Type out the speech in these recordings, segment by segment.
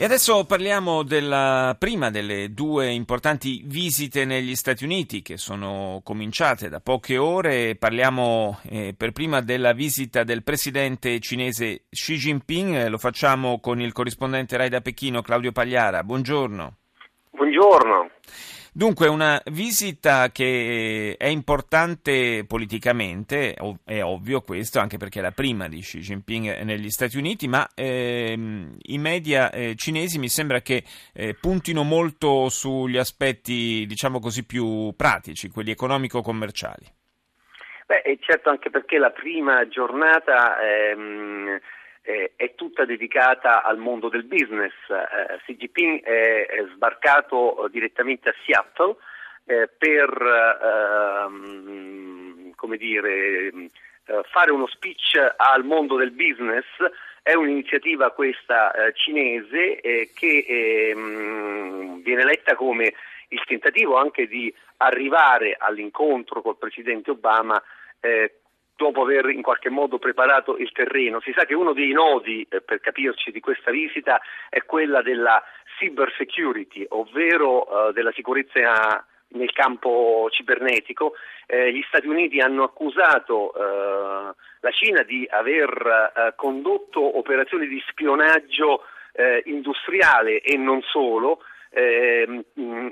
E adesso parliamo della prima delle due importanti visite negli Stati Uniti che sono cominciate da poche ore. Parliamo eh, per prima della visita del presidente cinese Xi Jinping. Eh, lo facciamo con il corrispondente Rai da Pechino Claudio Pagliara. Buongiorno. Buongiorno. Dunque, una visita che è importante politicamente, è ovvio questo, anche perché è la prima di Xi Jinping negli Stati Uniti, ma ehm, i media eh, cinesi mi sembra che eh, puntino molto sugli aspetti, diciamo così, più pratici, quelli economico-commerciali. Beh, certo anche perché la prima giornata ehm, eh, è tutta dedicata al mondo del business. Eh, Xi Jinping è, è sbarcato eh, direttamente a Seattle eh, per ehm, come dire, eh, fare uno speech al mondo del business. È un'iniziativa questa eh, cinese che ehm, viene letta come il tentativo anche di arrivare all'incontro col presidente Obama eh, dopo aver in qualche modo preparato il terreno. Si sa che uno dei nodi, eh, per capirci, di questa visita è quella della cyber security, ovvero eh, della sicurezza nel campo cibernetico. Eh, gli Stati Uniti hanno accusato eh, la Cina di aver eh, condotto operazioni di spionaggio eh, industriale e non solo. Ehm,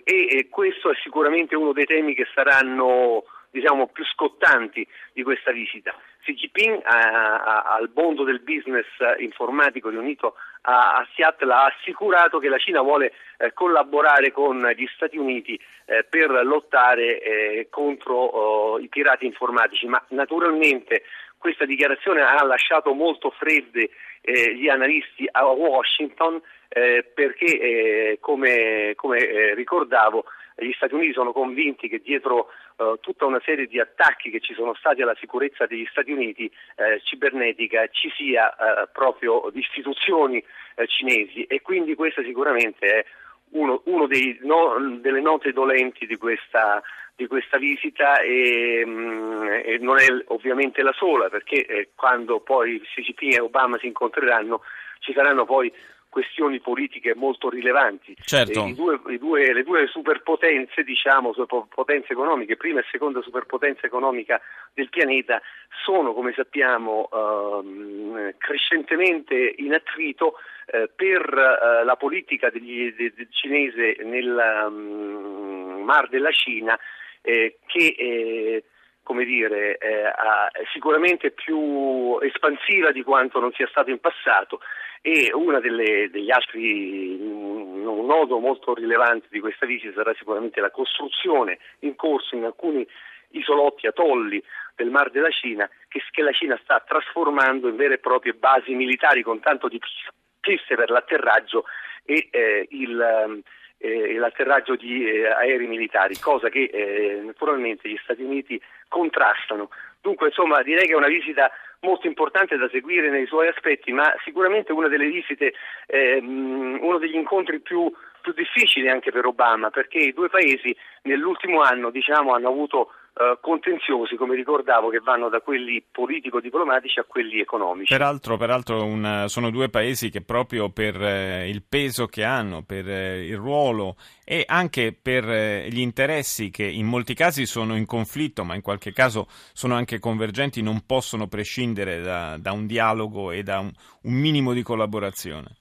e, e questo è sicuramente uno dei temi che saranno diciamo, più scottanti di questa visita. Xi Jinping al mondo del business informatico riunito a, a, Seattle ha assicurato che la Cina vuole eh, collaborare con gli Stati Uniti eh, per lottare eh, contro oh, i pirati informatici, ma naturalmente questa dichiarazione ha lasciato molto fredde eh, gli analisti a Washington eh, perché, eh, come, come ricordavo, gli Stati Uniti sono convinti che dietro eh, tutta una serie di attacchi che ci sono stati alla sicurezza degli Stati Uniti eh, cibernetica ci sia eh, proprio di istituzioni eh, cinesi. E quindi questa sicuramente è uno, uno dei, no, delle note dolenti di questa, di questa visita e, mh, mm, e, non è ovviamente la sola perché quando poi Xi Jinping e Obama si incontreranno ci saranno poi questioni politiche molto rilevanti. Certo. Due, due, le due superpotenze, diciamo, superpotenze economiche, prima e seconda superpotenza economica del pianeta, sono, come sappiamo, ehm, crescentemente in attrito eh, per eh, la politica degli, de, de, cinese nel um, Mar della Cina eh, che eh, come dire, eh, sicuramente più espansiva di quanto non sia stato in passato e uno degli altri, un nodo molto rilevante di questa visita sarà sicuramente la costruzione in corso in alcuni isolotti, atolli del Mar della Cina che, che la Cina sta trasformando in vere e proprie basi militari con tanto di piste per l'atterraggio e eh, il eh, l'atterraggio di eh, aerei militari, cosa che eh, naturalmente gli Stati Uniti contrastano. Dunque, insomma, direi che è una visita molto importante da seguire nei suoi aspetti, ma sicuramente una delle visite, ehm, uno degli incontri più, più difficili anche per Obama, perché i due paesi nell'ultimo anno diciamo, hanno avuto eh, contenziosi, come ricordavo, che vanno da quelli politico-diplomatici a quelli economici. Peraltro, peraltro una, sono due paesi che proprio per eh, il peso che hanno, per eh, il ruolo e anche per eh, gli interessi che in molti casi sono in conflitto, ma in qualche caso sono anche convergenti, non possono prescindere da, da un dialogo e da un, un minimo di collaborazione.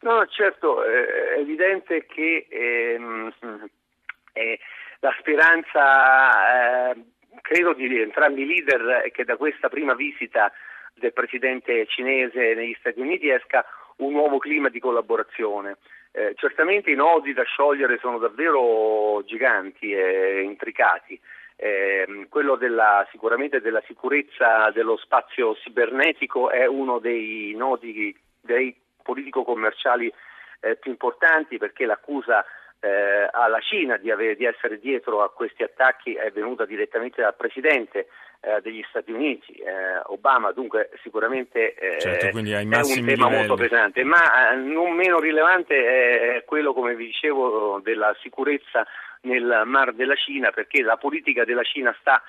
No, certo, è evidente che ehm, eh, la speranza, eh, credo, di entrambi i leader è che da questa prima visita del presidente cinese negli Stati Uniti esca un nuovo clima di collaborazione. Eh, certamente i nodi da sciogliere sono davvero giganti e intricati. Eh, quello della, sicuramente della sicurezza dello spazio cibernetico è uno dei nodi dei politico-commerciali eh, più importanti perché l'accusa eh, alla Cina di, avere, di, essere dietro a questi attacchi è venuta direttamente dal Presidente eh, degli Stati Uniti, eh, Obama, dunque sicuramente eh, certo, è un tema livelli. molto pesante, ma eh, non meno rilevante è quello, come vi dicevo, della sicurezza nel Mar della Cina, perché la politica della Cina sta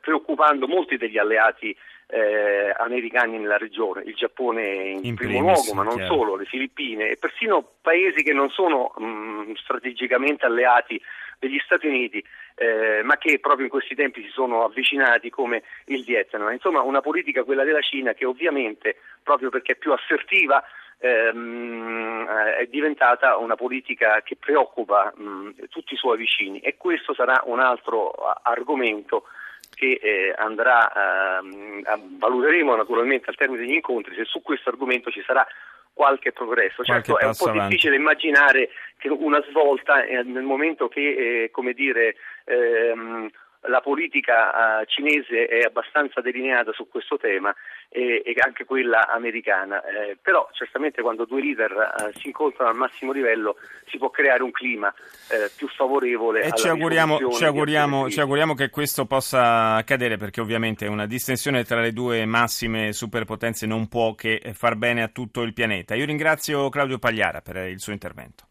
preoccupando molti degli alleati eh, americani nella regione, il Giappone in, in primo primis, luogo, ma non chiaro. solo, le Filippine e persino paesi che non sono mh, mm, strategicamente alleati degli Stati Uniti, eh, ma che proprio in questi tempi si sono avvicinati come il Vietnam. Insomma, una politica, quella della Cina, che ovviamente, proprio perché è più assertiva, ehm, è diventata una politica che preoccupa mh, tutti i suoi vicini e questo sarà un altro argomento che eh, andrà, eh, valuteremo naturalmente al termine degli incontri se su questo argomento ci sarà qualche progresso. Qualche certo è un po' avanti. difficile immaginare che una svolta eh, nel momento che, eh, come dire, ehm, la politica uh, cinese è abbastanza delineata su questo tema e, anche quella americana, eh, però certamente quando due leader uh, si incontrano al massimo livello si può creare un clima eh, più favorevole. E ci auguriamo, ci, auguriamo, ci auguriamo, che questo possa accadere perché ovviamente una distensione tra le due massime superpotenze non può che far bene a tutto il pianeta. Io ringrazio Claudio Pagliara per il suo intervento.